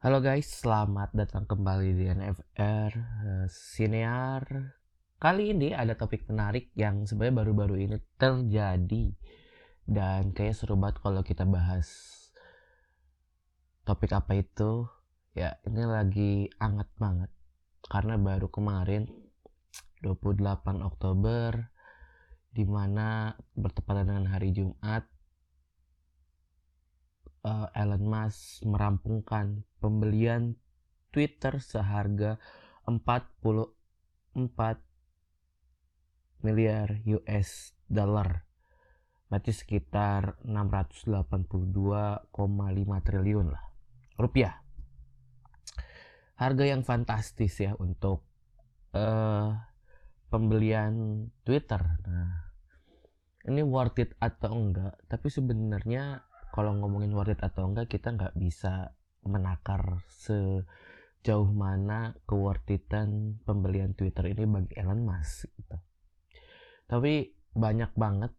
Halo guys, selamat datang kembali di NFR uh, Sinear. Kali ini ada topik menarik yang sebenarnya baru-baru ini terjadi dan kayak seru banget kalau kita bahas topik apa itu. Ya, ini lagi anget banget karena baru kemarin 28 Oktober di mana bertepatan dengan hari Jumat uh, Elon Musk merampungkan pembelian Twitter seharga 44 miliar US dollar. Berarti sekitar 682,5 triliun lah rupiah. Harga yang fantastis ya untuk uh, pembelian Twitter. Nah, ini worth it atau enggak? Tapi sebenarnya kalau ngomongin worth it atau enggak kita nggak bisa menakar sejauh mana keworthitan pembelian Twitter ini bagi Elon Musk gitu. Tapi banyak banget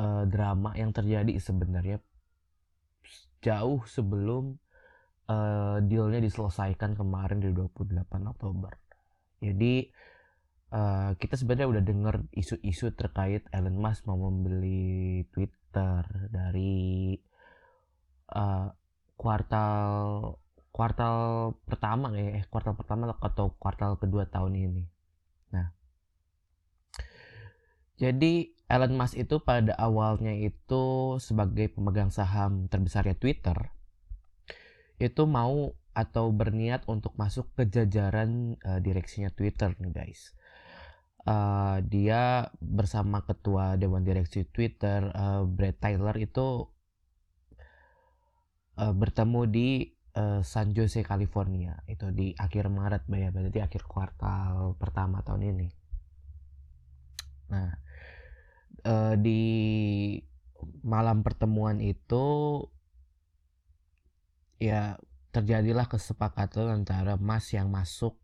uh, drama yang terjadi sebenarnya jauh sebelum uh, dealnya diselesaikan kemarin di 28 Oktober. Jadi uh, kita sebenarnya udah dengar isu-isu terkait Elon Musk mau membeli Twitter dari uh, kuartal kuartal pertama ya eh kuartal pertama atau kuartal kedua tahun ini. Nah, jadi Elon Musk itu pada awalnya itu sebagai pemegang saham terbesarnya Twitter itu mau atau berniat untuk masuk ke jajaran uh, direksinya Twitter nih guys. Uh, dia bersama ketua dewan direksi Twitter uh, Brad Taylor itu uh, bertemu di uh, San Jose California. Itu di akhir Maret ya. Berarti akhir kuartal pertama tahun ini. Nah uh, di malam pertemuan itu ya terjadilah kesepakatan antara Mas yang masuk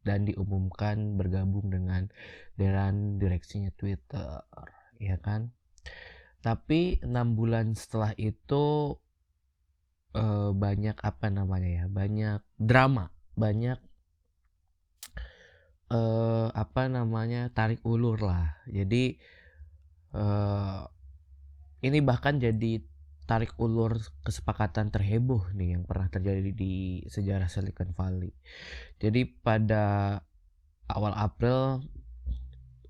dan diumumkan bergabung dengan dewan direksinya Twitter ya kan? Tapi enam bulan setelah itu uh, banyak apa namanya ya banyak drama banyak uh, apa namanya tarik ulur lah jadi uh, ini bahkan jadi tarik ulur kesepakatan terheboh nih yang pernah terjadi di sejarah Silicon Valley. Jadi pada awal April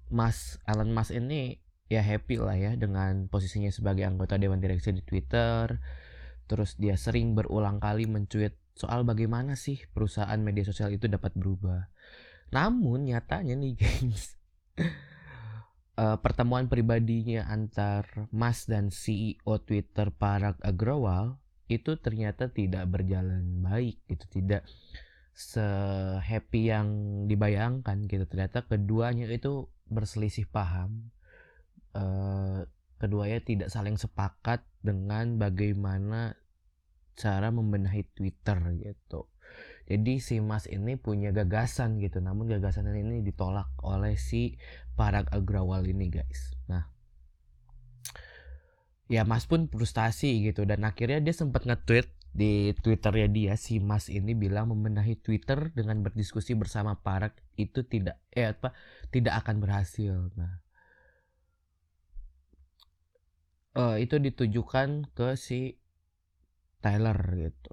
Mas Elon Musk ini ya happy lah ya dengan posisinya sebagai anggota dewan direksi di Twitter Terus dia sering berulang kali mencuit soal bagaimana sih perusahaan media sosial itu dapat berubah. Namun nyatanya nih guys, uh, pertemuan pribadinya antar Mas dan CEO Twitter Parag Agrawal itu ternyata tidak berjalan baik, itu tidak sehappy yang dibayangkan gitu. Ternyata keduanya itu berselisih paham. Uh, keduanya tidak saling sepakat dengan bagaimana cara membenahi Twitter gitu. Jadi si Mas ini punya gagasan gitu, namun gagasan ini ditolak oleh si Parag Agrawal ini guys. Nah, ya Mas pun frustasi gitu dan akhirnya dia sempat nge-tweet di Twitternya dia si Mas ini bilang membenahi Twitter dengan berdiskusi bersama Parag itu tidak eh apa tidak akan berhasil. Nah, uh, itu ditujukan ke si Tyler gitu.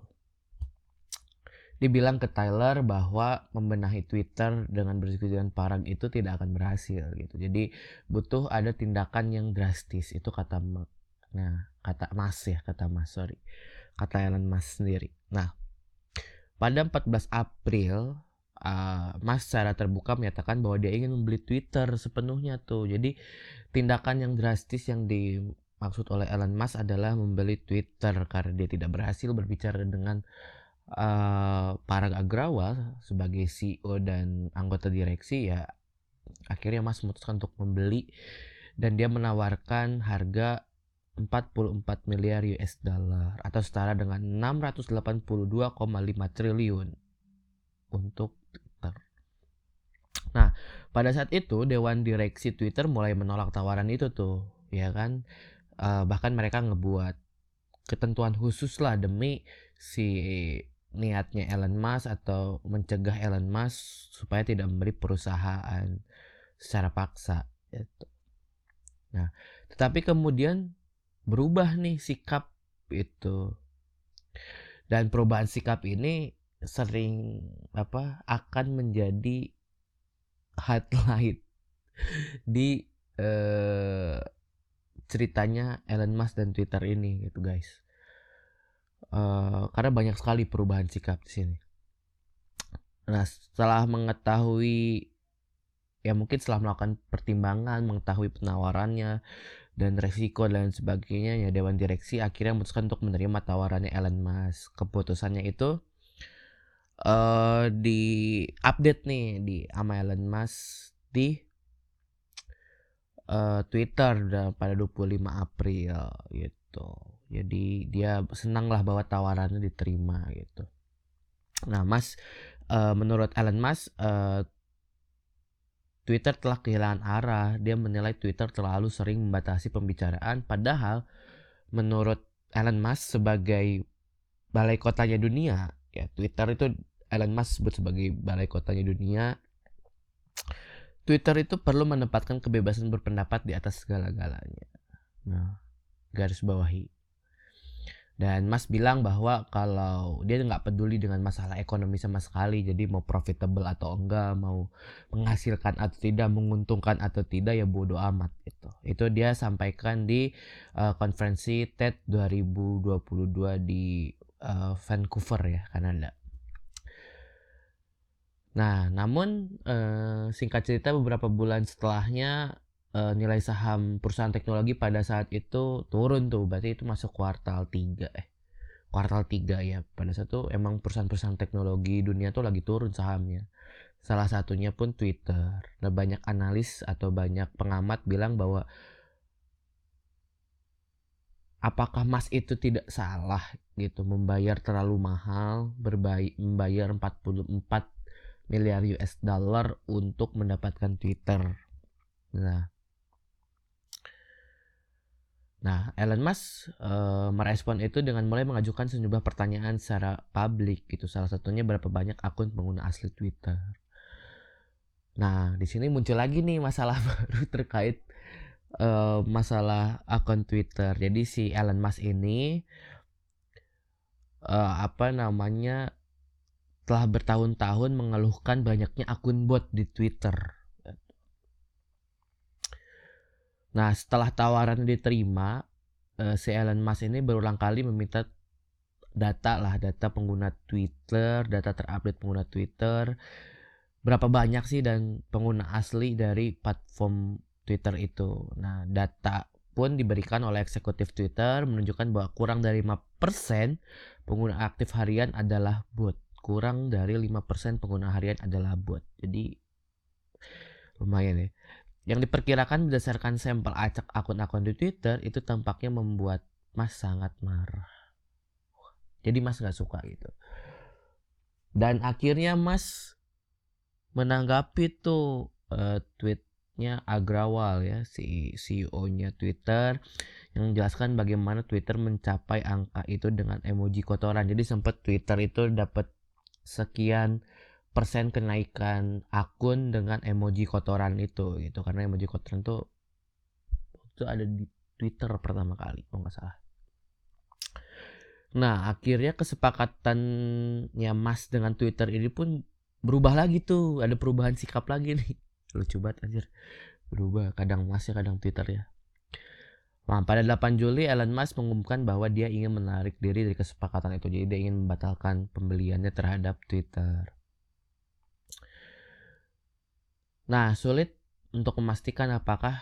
Dibilang ke Tyler bahwa membenahi Twitter dengan berdiskusi dengan Parag itu tidak akan berhasil gitu. Jadi butuh ada tindakan yang drastis itu kata nah kata Mas ya kata Mas sorry kata Elon Mas sendiri. Nah pada 14 April uh, Mas secara terbuka menyatakan bahwa dia ingin membeli Twitter sepenuhnya tuh. Jadi tindakan yang drastis yang di maksud oleh Elon Musk adalah membeli Twitter karena dia tidak berhasil berbicara dengan uh, Parag Agrawal sebagai CEO dan anggota direksi ya akhirnya Mas memutuskan untuk membeli dan dia menawarkan harga 44 miliar US dollar atau setara dengan 682,5 triliun untuk Twitter. Nah, pada saat itu dewan direksi Twitter mulai menolak tawaran itu tuh, ya kan? Uh, bahkan mereka ngebuat ketentuan khusus lah demi si niatnya Elon Musk atau mencegah Elon Musk supaya tidak membeli perusahaan secara paksa gitu. Nah, tetapi kemudian berubah nih sikap itu. Dan perubahan sikap ini sering apa akan menjadi highlight di eh, ceritanya Elon Musk dan Twitter ini gitu guys. Uh, karena banyak sekali perubahan sikap di sini. Nah, setelah mengetahui ya mungkin setelah melakukan pertimbangan, mengetahui penawarannya dan resiko dan sebagainya, ya dewan direksi akhirnya memutuskan untuk menerima tawarannya Elon Musk. Keputusannya itu uh, di update nih di sama Elon Musk di uh, Twitter pada 25 April gitu. Jadi dia senang lah bahwa tawarannya diterima gitu. Nah Mas uh, menurut Elon Musk uh, Twitter telah kehilangan arah. Dia menilai Twitter terlalu sering membatasi pembicaraan. Padahal menurut Elon Musk sebagai balai kotanya dunia ya Twitter itu Elon Musk sebut sebagai balai kotanya dunia Twitter itu perlu menempatkan kebebasan berpendapat di atas segala-galanya. Nah, garis bawahi. Dan Mas bilang bahwa kalau dia nggak peduli dengan masalah ekonomi sama sekali, jadi mau profitable atau enggak, mau menghasilkan atau tidak, menguntungkan atau tidak, ya bodoh amat itu. Itu dia sampaikan di uh, konferensi TED 2022 di uh, Vancouver ya, Kanada. Nah, namun uh, singkat cerita beberapa bulan setelahnya uh, nilai saham perusahaan teknologi pada saat itu turun tuh. Berarti itu masuk kuartal 3 eh kuartal 3 ya. Pada saat itu emang perusahaan-perusahaan teknologi dunia tuh lagi turun sahamnya. Salah satunya pun Twitter. Nah banyak analis atau banyak pengamat bilang bahwa apakah Mas itu tidak salah gitu membayar terlalu mahal berbaik membayar 44 miliar US dollar untuk mendapatkan Twitter nah Nah, Elon Musk uh, merespon itu dengan mulai mengajukan sejumlah pertanyaan secara publik gitu. Salah satunya berapa banyak akun pengguna asli Twitter. Nah, di sini muncul lagi nih masalah baru terkait uh, masalah akun Twitter. Jadi si Elon Musk ini uh, apa namanya telah bertahun-tahun mengeluhkan banyaknya akun bot di Twitter Nah, setelah tawaran diterima, uh, si Elon Musk ini berulang kali meminta data lah, data pengguna Twitter, data terupdate pengguna Twitter, berapa banyak sih dan pengguna asli dari platform Twitter itu. Nah, data pun diberikan oleh eksekutif Twitter menunjukkan bahwa kurang dari 5% pengguna aktif harian adalah bot. Kurang dari 5% pengguna harian adalah bot. Jadi lumayan ya. Yang diperkirakan berdasarkan sampel acak akun-akun di Twitter itu tampaknya membuat Mas sangat marah. Jadi Mas nggak suka gitu. Dan akhirnya Mas menanggapi tuh uh, tweetnya Agrawal ya si CEO-nya Twitter yang menjelaskan bagaimana Twitter mencapai angka itu dengan emoji kotoran. Jadi sempat Twitter itu dapat sekian persen kenaikan akun dengan emoji kotoran itu gitu karena emoji kotoran tuh itu ada di Twitter pertama kali kalau nggak salah. Nah akhirnya kesepakatannya Mas dengan Twitter ini pun berubah lagi tuh ada perubahan sikap lagi nih lucu banget anjir berubah kadang Mas ya kadang Twitter ya. Nah, pada 8 Juli Elon Musk mengumumkan bahwa dia ingin menarik diri dari kesepakatan itu. Jadi dia ingin membatalkan pembeliannya terhadap Twitter. Nah, sulit untuk memastikan apakah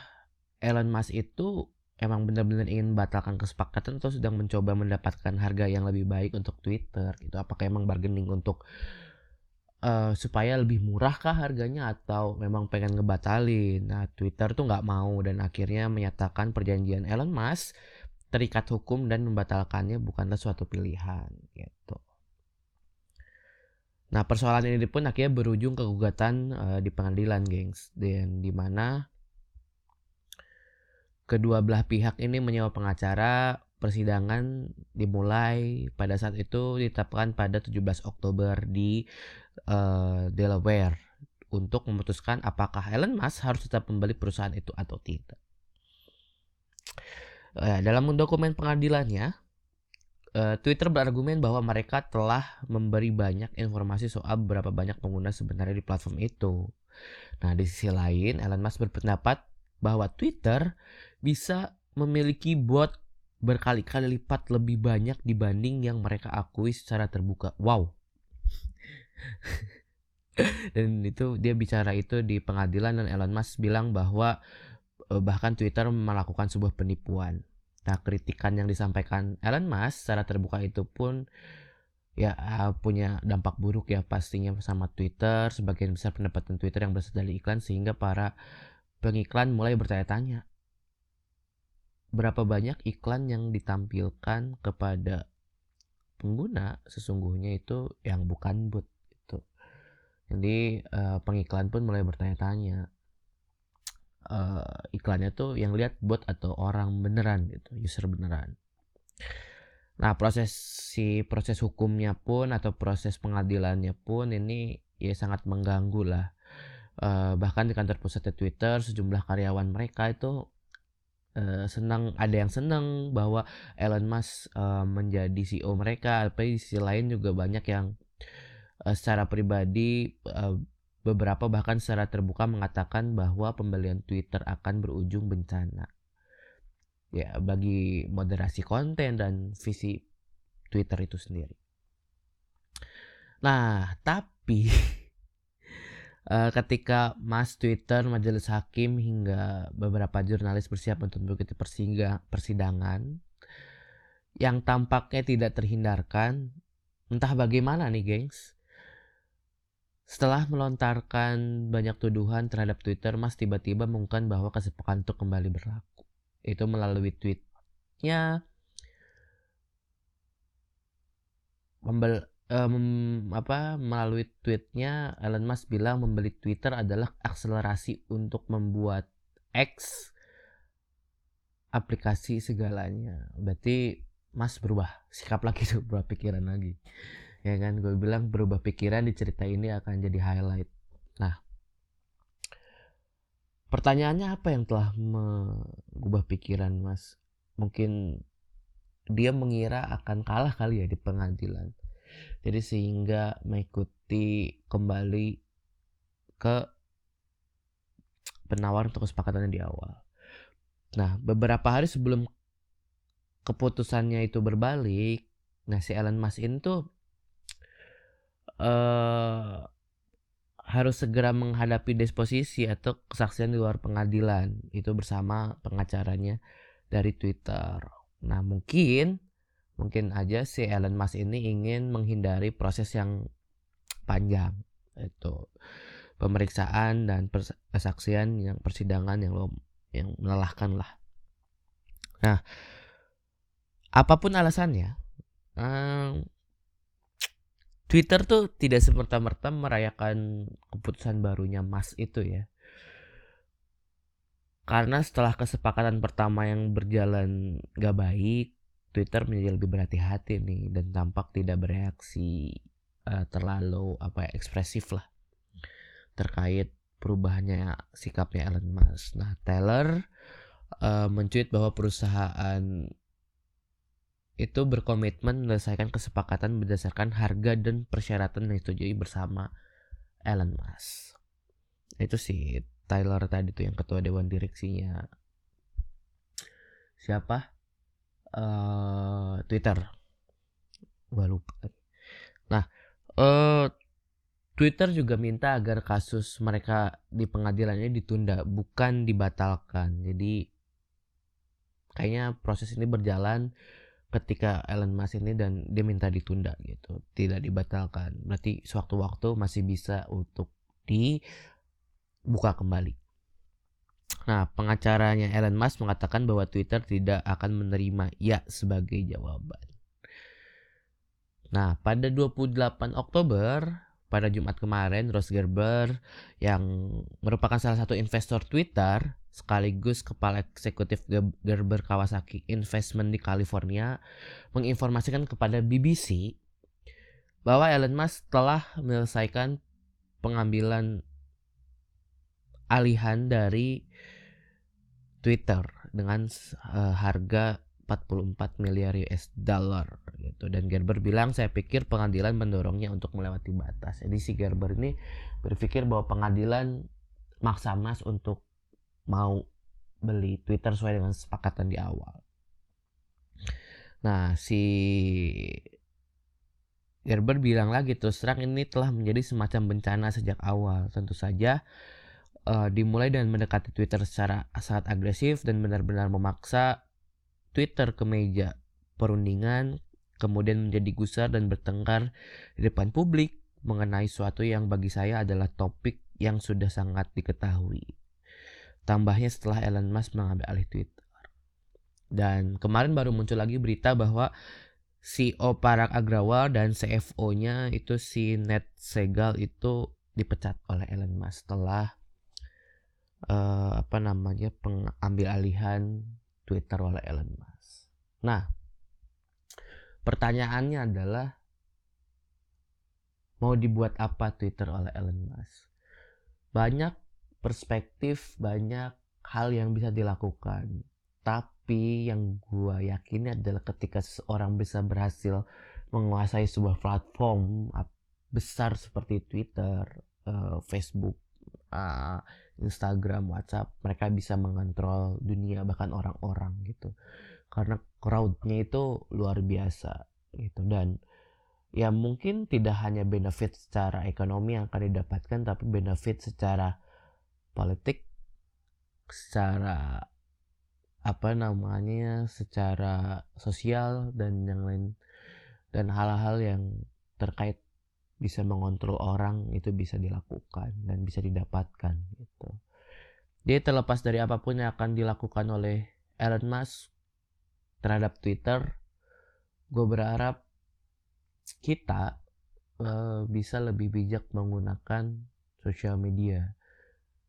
Elon Musk itu emang benar-benar ingin membatalkan kesepakatan atau sedang mencoba mendapatkan harga yang lebih baik untuk Twitter gitu. Apakah emang bargaining untuk uh, supaya lebih murah kah harganya atau memang pengen ngebatalin. Nah, Twitter tuh nggak mau dan akhirnya menyatakan perjanjian Elon Musk terikat hukum dan membatalkannya bukanlah suatu pilihan gitu. Nah, persoalan ini pun akhirnya berujung ke gugatan uh, di pengadilan, gengs. Dan di mana kedua belah pihak ini menyewa pengacara, persidangan dimulai pada saat itu ditetapkan pada 17 Oktober di uh, Delaware untuk memutuskan apakah Elon Musk harus tetap membeli perusahaan itu atau tidak. Uh, dalam dokumen pengadilannya, uh, Twitter berargumen bahwa mereka telah memberi banyak informasi soal berapa banyak pengguna sebenarnya di platform itu. Nah, di sisi lain, Elon Musk berpendapat bahwa Twitter bisa memiliki bot berkali-kali lipat lebih banyak dibanding yang mereka akui secara terbuka. Wow. dan itu dia bicara itu di pengadilan dan Elon Musk bilang bahwa eh, bahkan Twitter melakukan sebuah penipuan. Nah, kritikan yang disampaikan Elon Musk secara terbuka itu pun ya punya dampak buruk ya pastinya sama Twitter. Sebagian besar pendapatan Twitter yang berasal dari iklan sehingga para pengiklan mulai bertanya-tanya berapa banyak iklan yang ditampilkan kepada pengguna sesungguhnya itu yang bukan bot. Jadi uh, pengiklan pun mulai bertanya-tanya uh, iklannya tuh yang lihat bot atau orang beneran gitu, user beneran. Nah proses si proses hukumnya pun atau proses pengadilannya pun ini ya sangat mengganggu lah. Uh, bahkan di kantor pusat Twitter sejumlah karyawan mereka itu senang ada yang senang bahwa Elon Musk uh, menjadi CEO mereka tapi di sisi lain juga banyak yang uh, secara pribadi uh, beberapa bahkan secara terbuka mengatakan bahwa pembelian Twitter akan berujung bencana ya bagi moderasi konten dan visi Twitter itu sendiri. Nah, tapi uh, ketika Mas Twitter, majelis hakim hingga beberapa jurnalis bersiap untuk mengikuti persidangan yang tampaknya tidak terhindarkan, entah bagaimana nih, gengs. Setelah melontarkan banyak tuduhan terhadap Twitter, Mas tiba-tiba mengungkapkan bahwa kesepakatan itu kembali berlaku. Itu melalui tweetnya membel um, apa melalui tweetnya Elon Musk bilang membeli Twitter adalah akselerasi untuk membuat X aplikasi segalanya. Berarti Mas berubah sikap lagi tuh, berubah pikiran lagi. Ya kan, gue bilang berubah pikiran di cerita ini akan jadi highlight. Nah, pertanyaannya apa yang telah mengubah pikiran Mas? Mungkin dia mengira akan kalah kali ya di pengadilan jadi sehingga mengikuti kembali ke penawaran untuk kesepakatannya di awal. Nah, beberapa hari sebelum keputusannya itu berbalik, nah si Elon Musk ini tuh uh, harus segera menghadapi disposisi atau kesaksian di luar pengadilan. Itu bersama pengacaranya dari Twitter. Nah, mungkin mungkin aja si Elon Musk ini ingin menghindari proses yang panjang itu. Pemeriksaan dan persaksian yang persidangan yang lo yang melelahkan lah. Nah apa pun alasannya um, Twitter tuh tidak semerta-merta merayakan keputusan barunya Mas itu ya karena setelah kesepakatan pertama yang berjalan gak baik Twitter menjadi lebih berhati-hati nih dan tampak tidak bereaksi uh, terlalu apa ya, ekspresif lah terkait perubahannya sikapnya Elon Musk. Nah, Taylor uh, mencuit bahwa perusahaan itu berkomitmen menyelesaikan kesepakatan berdasarkan harga dan persyaratan yang disetujui bersama Elon Musk. Itu sih Tyler tadi tuh yang ketua dewan direksinya. Siapa? uh, Twitter gua lupa nah uh, Twitter juga minta agar kasus mereka di pengadilannya ditunda bukan dibatalkan jadi kayaknya proses ini berjalan ketika Elon Musk ini dan dia minta ditunda gitu tidak dibatalkan berarti sewaktu-waktu masih bisa untuk dibuka kembali Nah, pengacaranya Elon Musk mengatakan bahwa Twitter tidak akan menerima ya sebagai jawaban. Nah, pada 28 Oktober, pada Jumat kemarin, Ross Gerber yang merupakan salah satu investor Twitter sekaligus kepala eksekutif Gerber Kawasaki Investment di California menginformasikan kepada BBC bahwa Elon Musk telah menyelesaikan pengambilan alihan dari Twitter dengan uh, harga 44 miliar US dollar gitu. Dan Gerber bilang saya pikir pengadilan mendorongnya untuk melewati batas. Jadi si Gerber ini berpikir bahwa pengadilan maksa Mas untuk mau beli Twitter sesuai dengan kesepakatan di awal nah si Gerber bilang lagi terus terang ini telah menjadi semacam bencana sejak awal tentu saja uh, dimulai dengan mendekati Twitter secara sangat agresif dan benar-benar memaksa Twitter ke meja perundingan, kemudian menjadi gusar dan bertengkar di depan publik mengenai suatu yang bagi saya adalah topik yang sudah sangat diketahui. Tambahnya setelah Elon Musk mengambil alih Twitter. Dan kemarin baru muncul lagi berita bahwa CEO Parag Agrawal dan CFO-nya itu si Ned Segal itu dipecat oleh Elon Musk setelah uh, apa namanya pengambil alihan Twitter oleh Elon Musk. Nah, pertanyaannya adalah mau dibuat apa Twitter oleh Elon Musk? Banyak perspektif, banyak hal yang bisa dilakukan. Tapi yang gue yakini adalah ketika seseorang bisa berhasil menguasai sebuah platform besar seperti Twitter, uh, Facebook, uh, Instagram, WhatsApp, mereka bisa mengontrol dunia bahkan orang-orang gitu. Karena crowdnya itu luar biasa gitu dan ya mungkin tidak hanya benefit secara ekonomi yang akan didapatkan tapi benefit secara politik secara apa namanya secara sosial dan yang lain dan hal-hal yang terkait bisa mengontrol orang itu bisa dilakukan dan bisa didapatkan gitu. Dia terlepas dari apa pun yang akan dilakukan oleh Elon Musk terhadap Twitter, gue berharap kita uh, bisa lebih bijak menggunakan sosial media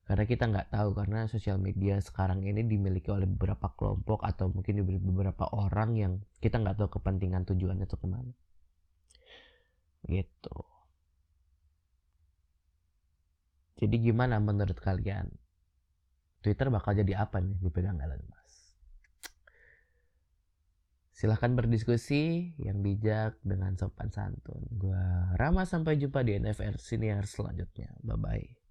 karena kita nggak tahu karena sosial media sekarang ini dimiliki oleh beberapa kelompok atau mungkin beberapa orang yang kita nggak tahu kepentingan tujuannya itu ke mana gitu Jadi gimana menurut kalian? Twitter bakal jadi apa nih dipegang Elon Musk? Silahkan berdiskusi yang bijak dengan sopan santun. Gua Rama sampai jumpa di NFR Senior selanjutnya. Bye-bye.